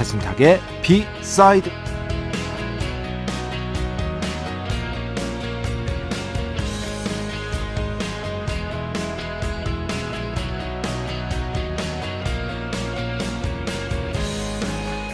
배순탁의 비사이드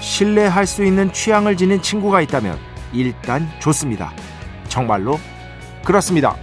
신뢰할 수 있는 취향을 지닌 친구가 있다면 일단 좋습니다. 정말로 그렇습니다.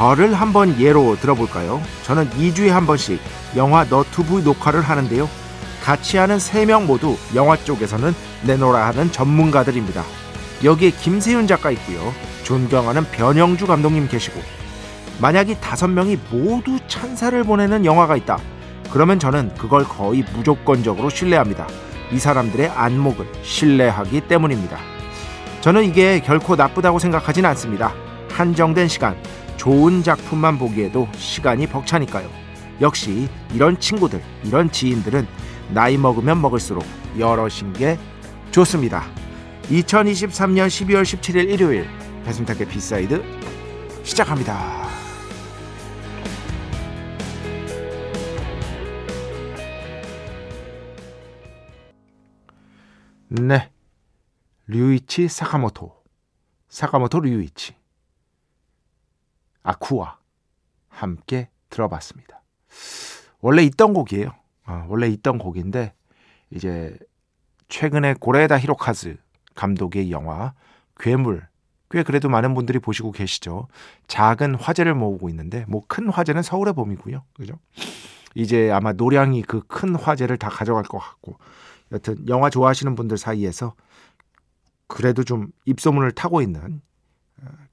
저를 한번 예로 들어볼까요? 저는 2주에 한 번씩 영화 너튜브 녹화를 하는데요. 같이 하는 3명 모두 영화 쪽에서는 내노라 하는 전문가들입니다. 여기에 김세윤 작가 있고요. 존경하는 변영주 감독님 계시고 만약 이 다섯 명이 모두 찬사를 보내는 영화가 있다. 그러면 저는 그걸 거의 무조건적으로 신뢰합니다. 이 사람들의 안목을 신뢰하기 때문입니다. 저는 이게 결코 나쁘다고 생각하진 않습니다. 한정된 시간, 좋은 작품만 보기에도 시간이 벅차니까요. 역시 이런 친구들, 이런 지인들은 나이 먹으면 먹을수록 여럿인 게 좋습니다. 2023년 12월 17일 일요일 배순탁의 B side 시작합니다. 네. 류이치 사카모토. 사카모토 류이치. 아쿠아 함께 들어봤습니다. 원래 있던 곡이에요. 어, 원래 있던 곡인데 이제 최근에 고레다 히로카즈 감독의 영화 괴물 꽤 그래도 많은 분들이 보시고 계시죠. 작은 화제를 모으고 있는데 뭐 큰 화제는 서울의 봄이고요. 그죠? 이제 아마 노량이 그 큰 화제를 다 가져갈 것 같고 여튼 영화 좋아하시는 분들 사이에서 그래도 좀 입소문을 타고 있는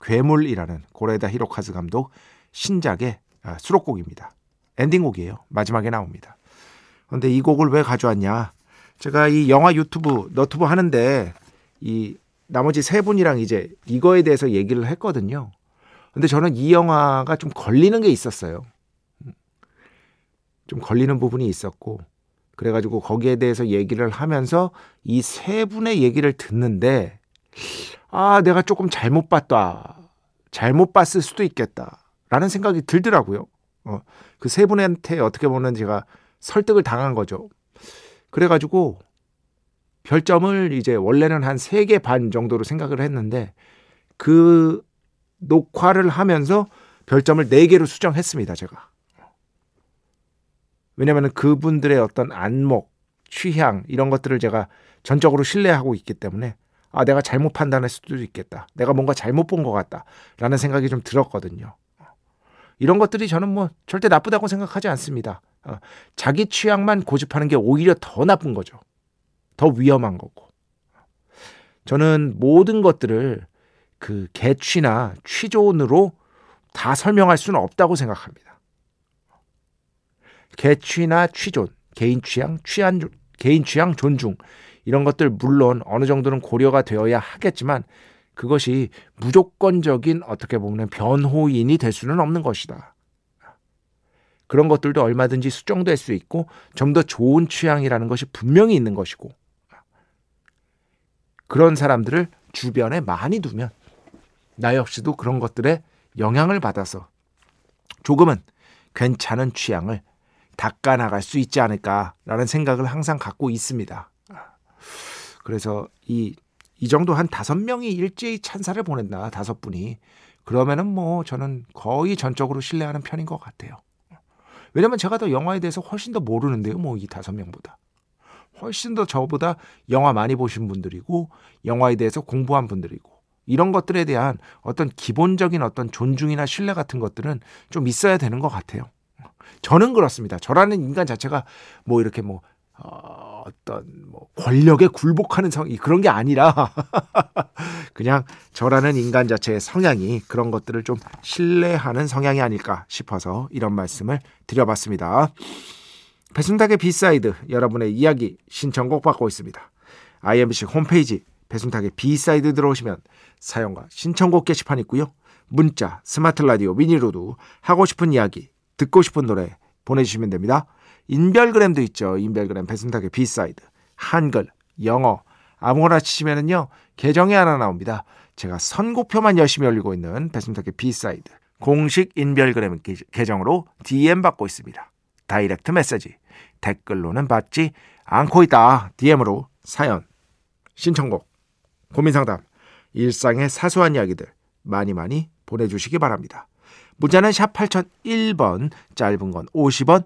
괴물이라는 고레다 히로카즈 감독 신작의 아, 수록곡입니다. 엔딩곡이에요. 마지막에 나옵니다. 그런데 이 곡을 왜 가져왔냐? 제가 이 영화 유튜브 너튜브 하는데 이 나머지 세 분이랑 이제 이거에 대해서 얘기를 했거든요. 근데 저는 이 영화가 좀 걸리는 게 있었어요. 좀 걸리는 부분이 있었고 그래가지고 거기에 대해서 얘기를 하면서 이 세 분의 얘기를 듣는데 아, 내가 조금 잘못 봤다. 잘못 봤을 수도 있겠다. 라는 생각이 들더라고요. 어, 그 세 분한테 어떻게 보면 제가 설득을 당한 거죠. 그래가지고 별점을 이제 원래는 한 3개 반 정도로 생각을 했는데 그 녹화를 하면서 별점을 4개로 수정했습니다, 제가. 왜냐하면 그분들의 어떤 안목, 취향 이런 것들을 제가 전적으로 신뢰하고 있기 때문에 아, 내가 잘못 판단할 수도 있겠다. 내가 뭔가 잘못 본 것 같다. 라는 생각이 좀 들었거든요. 이런 것들이 저는 뭐 절대 나쁘다고 생각하지 않습니다. 어, 자기 취향만 고집하는 게 오히려 더 나쁜 거죠. 더 위험한 거고. 저는 모든 것들을 그 개취나 취존으로 다 설명할 수는 없다고 생각합니다. 개취나 취존, 개인 취향, 취한, 개인 취향 존중 이런 것들 물론 어느 정도는 고려가 되어야 하겠지만 그것이 무조건적인 어떻게 보면 변호인이 될 수는 없는 것이다. 그런 것들도 얼마든지 수정될 수 있고 좀 더 좋은 취향이라는 것이 분명히 있는 것이고 그런 사람들을 주변에 많이 두면 나 역시도 그런 것들에 영향을 받아서 조금은 괜찮은 취향을 닦아 나갈 수 있지 않을까라는 생각을 항상 갖고 있습니다. 그래서 이, 이 정도 한 다섯 명이 일제히 찬사를 보낸다. 다섯 분이. 그러면은 뭐 저는 거의 전적으로 신뢰하는 편인 것 같아요. 왜냐면 제가 더 영화에 대해서 훨씬 더 모르는데요. 뭐 이 다섯 명보다. 훨씬 더 저보다 영화 많이 보신 분들이고 영화에 대해서 공부한 분들이고 이런 것들에 대한 어떤 기본적인 어떤 존중이나 신뢰 같은 것들은 좀 있어야 되는 것 같아요. 저는 그렇습니다. 저라는 인간 자체가 뭐 이렇게 뭐 어, 어떤 뭐 권력에 굴복하는 성이 그런 게 아니라 그냥 저라는 인간 자체의 성향이 그런 것들을 좀 신뢰하는 성향이 아닐까 싶어서 이런 말씀을 드려봤습니다. 배순탁의 B side 여러분의 이야기 신청곡 받고 있습니다. IMBC 홈페이지 배순탁의 B side 들어오시면 사연과 신청곡 게시판 있고요. 문자, 스마트 라디오, 미니로도 하고 싶은 이야기, 듣고 싶은 노래 보내주시면 됩니다. 인별그램도 있죠. 인별그램 배순탁의 B side 한글, 영어 아무거나 치시면은요 계정이 하나 나옵니다. 제가 선곡표만 열심히 올리고 있는 배순탁의 B side 공식 인별그램 계정으로 DM 받고 있습니다. 다이렉트 메시지 댓글로는 받지 않고 있다. DM으로 사연, 신청곡, 고민상담, 일상의 사소한 이야기들 많이 많이 보내주시기 바랍니다. 문자는 샵 8001번, 짧은 건 50원,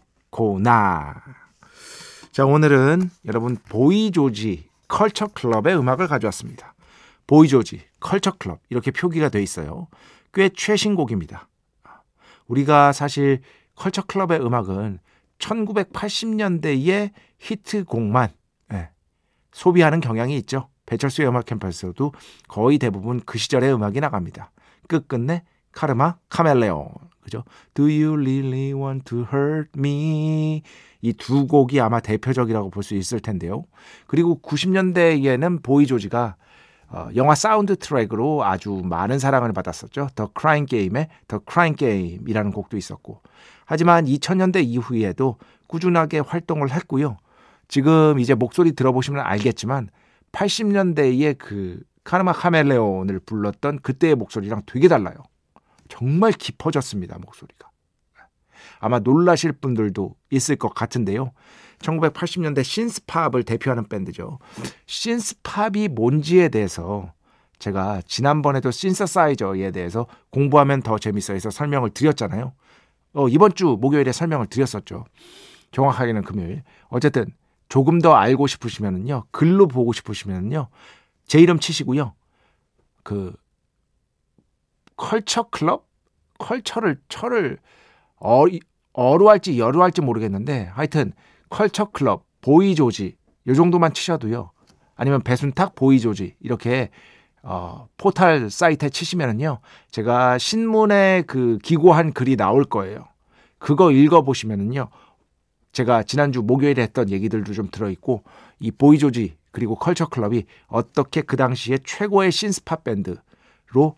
고나 자 오늘은 여러분 보이조지 컬처 클럽의 음악을 가져왔습니다. 보이조지 컬처 클럽 이렇게 표기가 돼 있어요. 꽤 최신 곡입니다. 우리가 사실 컬처 클럽의 음악은 1980년대의 히트곡만 네, 소비하는 경향이 있죠. 배철수의 음악 캠퍼스도 거의 대부분 그 시절의 음악이 나갑니다. 끝끝내 Karma Chameleon 그죠? Do you really want to hurt me? 이 두 곡이 아마 대표적이라고 볼 수 있을 텐데요. 그리고 90년대에는 보이 조지가 어, 영화 사운드 트랙으로 아주 많은 사랑을 받았었죠. The Crying Game의 The Crying Game이라는 곡도 있었고. 하지만 2000년대 이후에도 꾸준하게 활동을 했고요. 지금 이제 목소리 들어보시면 알겠지만 80년대에 그 카르마 카멜레온을 불렀던 그때의 목소리랑 되게 달라요. 정말 깊어졌습니다, 목소리가. 아마 놀라실 분들도 있을 것 같은데요. 1980년대 신스팝을 대표하는 밴드죠. 신스팝이 뭔지에 대해서 제가 지난번에도 신서사이저에 대해서 공부하면 더 재밌어 해서 설명을 드렸잖아요. 어, 이번 주 목요일에 설명을 드렸었죠. 정확하게는 금요일. 어쨌든 조금 더 알고 싶으시면은요. 글로 보고 싶으시면은요. 제 이름 치시고요. 그 컬처 클럽? 컬처를 처를 어, 어로 할지 여로 할지 모르겠는데 하여튼 컬처 클럽, 보이 조지 요 정도만 치셔도요. 아니면 배순탁 보이 조지 이렇게 어, 포탈 사이트에 치시면은요. 제가 신문에 그 기고한 글이 나올 거예요. 그거 읽어 보시면은요. 제가 지난주 목요일에 했던 얘기들도 좀 들어 있고 이 보이 조지 그리고 컬처 클럽이 어떻게 그 당시에 최고의 신스팟 밴드로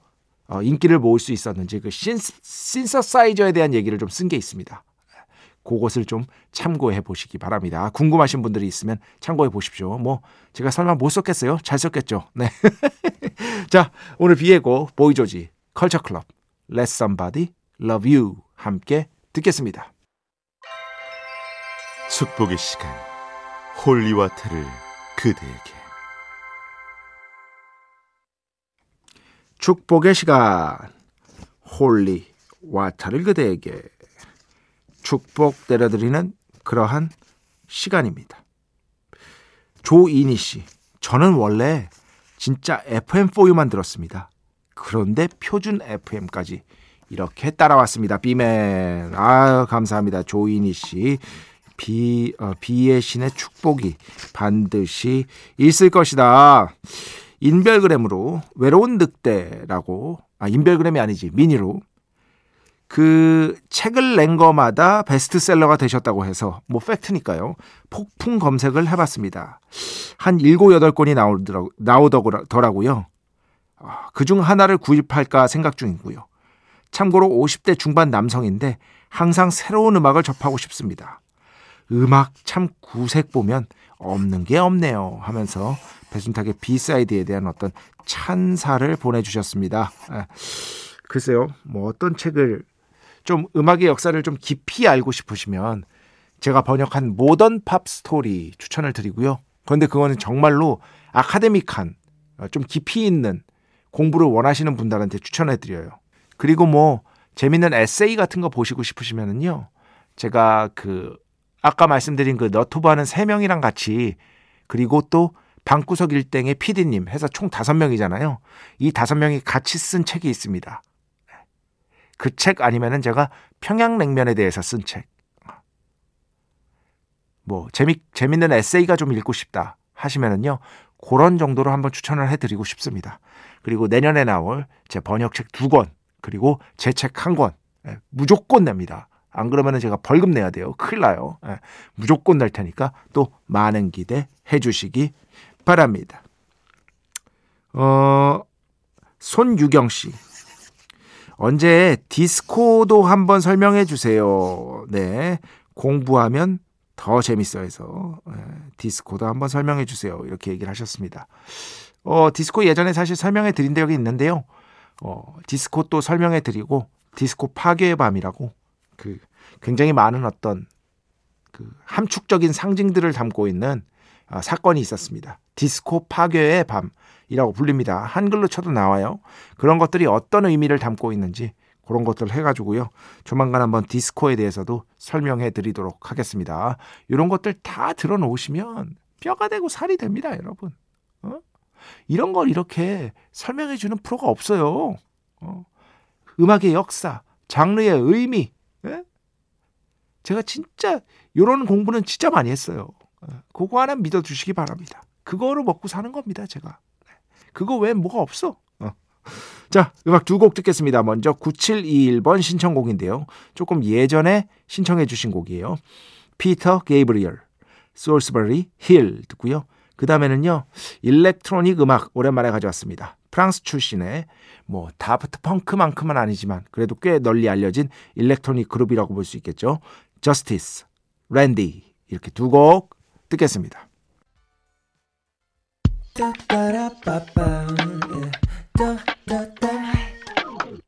어, 인기를 모을 수 있었는지 그 신스, 신서사이저에 대한 얘기를 좀 쓴 게 있습니다. 그것을 좀 참고해 보시기 바랍니다. 궁금하신 분들이 있으면 참고해 보십시오. 뭐 제가 설마 못 썼겠어요? 잘 썼겠죠. 네. 자, 오늘 비에고 보이조지 컬처 클럽 Let Somebody Love You 함께 듣겠습니다. 축복의 시간 holy water를 그대에게 축복의 시간 holy water를 그대에게 축복 내려드리는 그러한 시간입니다. 조이니 씨, 저는 원래 진짜 FM4U만 들었습니다. 그런데 표준 FM까지 이렇게 따라왔습니다. 비맨. 아 감사합니다. 조인희 씨. 비, 어, 비의 신의 축복이 반드시 있을 것이다. 인별그램으로 외로운 늑대라고, 아, 인별그램이 아니지, 미니로. 그 책을 낸 거마다 베스트셀러가 되셨다고 해서, 뭐 팩트니까요. 폭풍 검색을 해봤습니다. 한 7, 8권이 나오더라고, 나오더라고요. 아, 그중 하나를 구입할까 생각 중이고요. 참고로 50대 중반 남성인데 항상 새로운 음악을 접하고 싶습니다. 음악 참 구색 보면 없는 게 없네요 하면서 배순탁의 비사이드에 대한 어떤 찬사를 보내주셨습니다. 아, 글쎄요, 뭐 어떤 책을 좀 음악의 역사를 좀 깊이 알고 싶으시면 제가 번역한 모던 팝 스토리 추천을 드리고요. 그런데 그거는 정말로 아카데믹한 어, 좀 깊이 있는 공부를 원하시는 분들한테 추천해 드려요. 그리고 뭐 재밌는 에세이 같은 거 보시고 싶으시면은요. 제가 그 아까 말씀드린 그 너튜브하는 세 명이랑 같이 그리고 또 방구석 일땡의 PD님 해서 총 다섯 명이잖아요. 이 다섯 명이 같이 쓴 책이 있습니다. 그 책 아니면은 제가 평양냉면에 대해서 쓴 책. 뭐 재미 재밌는 에세이가 좀 읽고 싶다 하시면은요. 그런 정도로 한번 추천을 해 드리고 싶습니다. 그리고 내년에 나올 제 번역책 두 권, 그리고 제 책 한 권, 예, 무조건 냅니다. 안 그러면 제가 벌금 내야 돼요. 큰일 나요. 예, 무조건 낼 테니까 또 많은 기대 해 주시기 바랍니다. 어, 손유경 씨. 언제 디스코도 한번 설명해 주세요. 네. 공부하면 더 재밌어 해서 예, 디스코도 한번 설명해 주세요. 이렇게 얘기를 하셨습니다. 어, 디스코 예전에 사실 설명해 드린 적이 있는데요. 어, 디스코 또 설명해 드리고 디스코 파괴의 밤이라고 그 굉장히 많은 어떤 그 함축적인 상징들을 담고 있는 어, 사건이 있었습니다. 디스코 파괴의 밤이라고 불립니다. 한글로 쳐도 나와요. 그런 것들이 어떤 의미를 담고 있는지 그런 것들 해가지고요. 조만간 한번 디스코에 대해서도 설명해 드리도록 하겠습니다. 이런 것들 다 들어놓으시면 뼈가 되고 살이 됩니다, 여러분. 어? 이런 걸 이렇게 설명해 주는 프로가 없어요. 어? 음악의 역사, 장르의 의미. 예? 제가 진짜 이런 공부는 진짜 많이 했어요. 어, 그거 하나 믿어 주시기 바랍니다. 그거를 먹고 사는 겁니다, 제가. 그거 외엔 뭐가 없어. 어. 자, 음악 두 곡 듣겠습니다. 먼저 9721번 신청곡인데요. 조금 예전에 신청해 주신 곡이에요. 피터 게이브리얼, Solsbury Hill 듣고요. 그 다음에는요, electronic 음악 오랜만에 가져왔습니다. 프랑스 출신의 뭐 다프트 펑크만큼은 아니지만 그래도 꽤 널리 알려진 일렉트로닉 그룹이라고 볼 수 있겠죠. 저스티스, 랜디 이렇게 두 곡 듣겠습니다.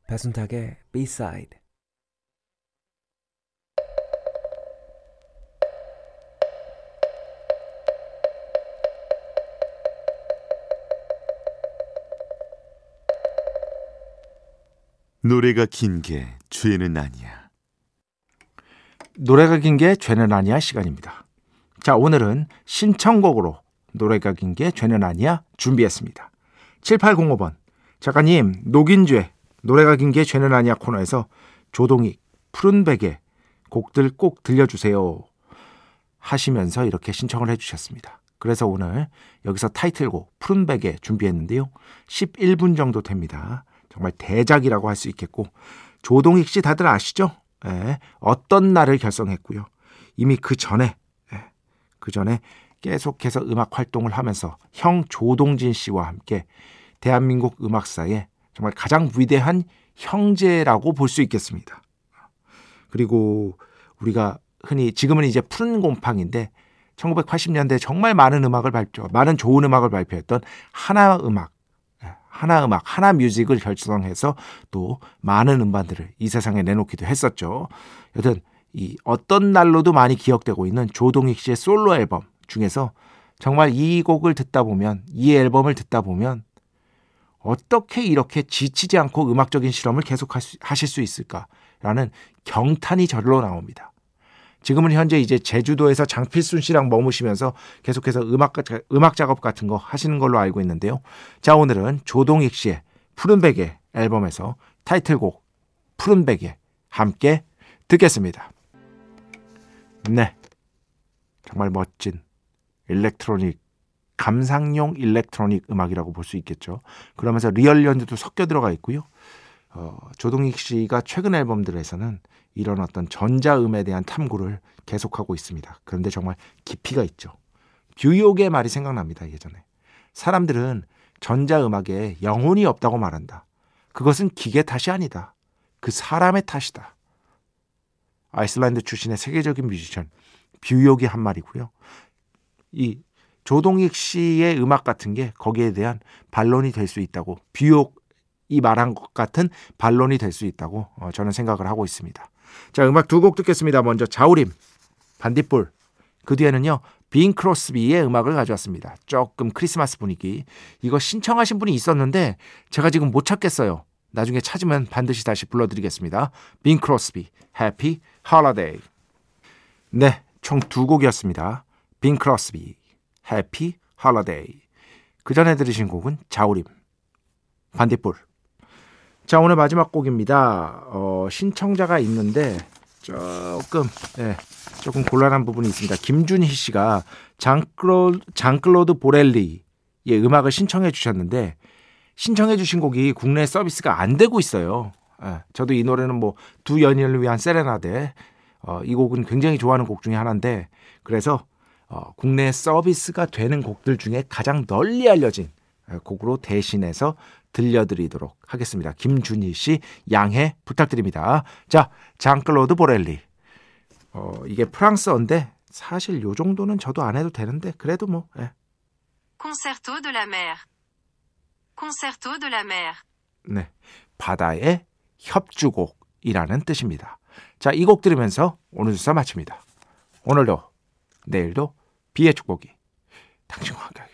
배순탁의 B-side 노래가 긴 게 죄는 아니야. 노래가 긴 게 죄는 아니야 시간입니다. 자, 오늘은 신청곡으로 노래가 긴 게 죄는 아니야 준비했습니다. 7805번. 작가님, 녹인 죄, 노래가 긴 게 죄는 아니야 코너에서 조동익, 푸른 베개 곡들 꼭 들려주세요. 하시면서 이렇게 신청을 해주셨습니다. 그래서 오늘 여기서 타이틀곡 푸른 베개 준비했는데요. 11분 정도 됩니다. 정말 대작이라고 할 수 있겠고 조동익 씨 다들 아시죠? 예, 어떤 날을 결성했고요. 이미 그 전에 예, 그 전에 계속해서 음악 활동을 하면서 형 조동진 씨와 함께 대한민국 음악사에 정말 가장 위대한 형제라고 볼 수 있겠습니다. 그리고 우리가 흔히 지금은 이제 푸른 곰팡인데 1980년대 정말 많은 음악을 발표, 많은 좋은 음악을 발표했던 하나 음악 하나 음악, 하나 뮤직을 결성해서 또 많은 음반들을 이 세상에 내놓기도 했었죠. 여튼 이 어떤 날로도 많이 기억되고 있는 조동익 씨의 솔로 앨범 중에서 정말 이 곡을 듣다 보면 이 앨범을 듣다 보면 어떻게 이렇게 지치지 않고 음악적인 실험을 계속 하실 수 있을까라는 경탄이 절로 나옵니다. 지금은 현재 이제 제주도에서 장필순 씨랑 머무시면서 계속해서 음악 음악 작업 같은 거 하시는 걸로 알고 있는데요. 자 오늘은 조동익 씨의 푸른 베개 앨범에서 타이틀곡 푸른 베개 함께 듣겠습니다. 네, 정말 멋진 electronic 감상용 electronic 음악이라고 볼 수 있겠죠. 그러면서 리얼 연주도 섞여 들어가 있고요. 어, 조동익 씨가 최근 앨범들에서는 이런 어떤 전자음에 대한 탐구를 계속하고 있습니다. 그런데 정말 깊이가 있죠. 뷔욕의 말이 생각납니다. 예전에 사람들은 전자음악에 영혼이 없다고 말한다. 그것은 기계 탓이 아니다. 그 사람의 탓이다. 아이슬란드 출신의 세계적인 뮤지션 뷔욕이 한 말이고요. 이 조동익 씨의 음악 같은 게 거기에 대한 반론이 될 수 있다고 뷔욕이 말한 것 같은 반론이 될 수 있다고 어, 저는 생각을 하고 있습니다. 자 음악 두 곡 듣겠습니다. 먼저 자우림 반딧불 그 뒤에는요 빙 크로스비의 음악을 가져왔습니다. 조금 크리스마스 분위기 이거 신청하신 분이 있었는데 제가 지금 못 찾겠어요. 나중에 찾으면 반드시 다시 불러드리겠습니다. 빙 크로스비 Happy Holiday 네, 총 두 곡이었습니다. 빙 크로스비 Happy Holiday. 그 전에 들으신 곡은 자우림, 반딧불. 자, 오늘 마지막 곡입니다. 어, 신청자가 있는데 조금, 예, 조금 곤란한 부분이 있습니다. 김준희 씨가 장클로, 장클로드 보렐리의 음악을 신청해 주셨는데 신청해 주신 곡이 국내 서비스가 안 되고 있어요. 예, 저도 이 노래는 뭐 두 연인을 위한 세레나데 어, 이 곡은 굉장히 좋아하는 곡 중에 하나인데 그래서 어, 국내 서비스가 되는 곡들 중에 가장 널리 알려진 곡으로 대신해서 들려드리도록 하겠습니다. 김준희 씨 양해 부탁드립니다. 자, 장클로드 보렐리. 어, 이게 프랑스어인데 사실 요 정도는 저도 안 해도 되는데 그래도 뭐. 예. Concerto de la mer. Concerto de la mer. 네. 바다의 협주곡이라는 뜻입니다. 자, 이 곡 들으면서 오늘 주사 마칩니다. 오늘도 내일도 비의 축복이 당신과 함께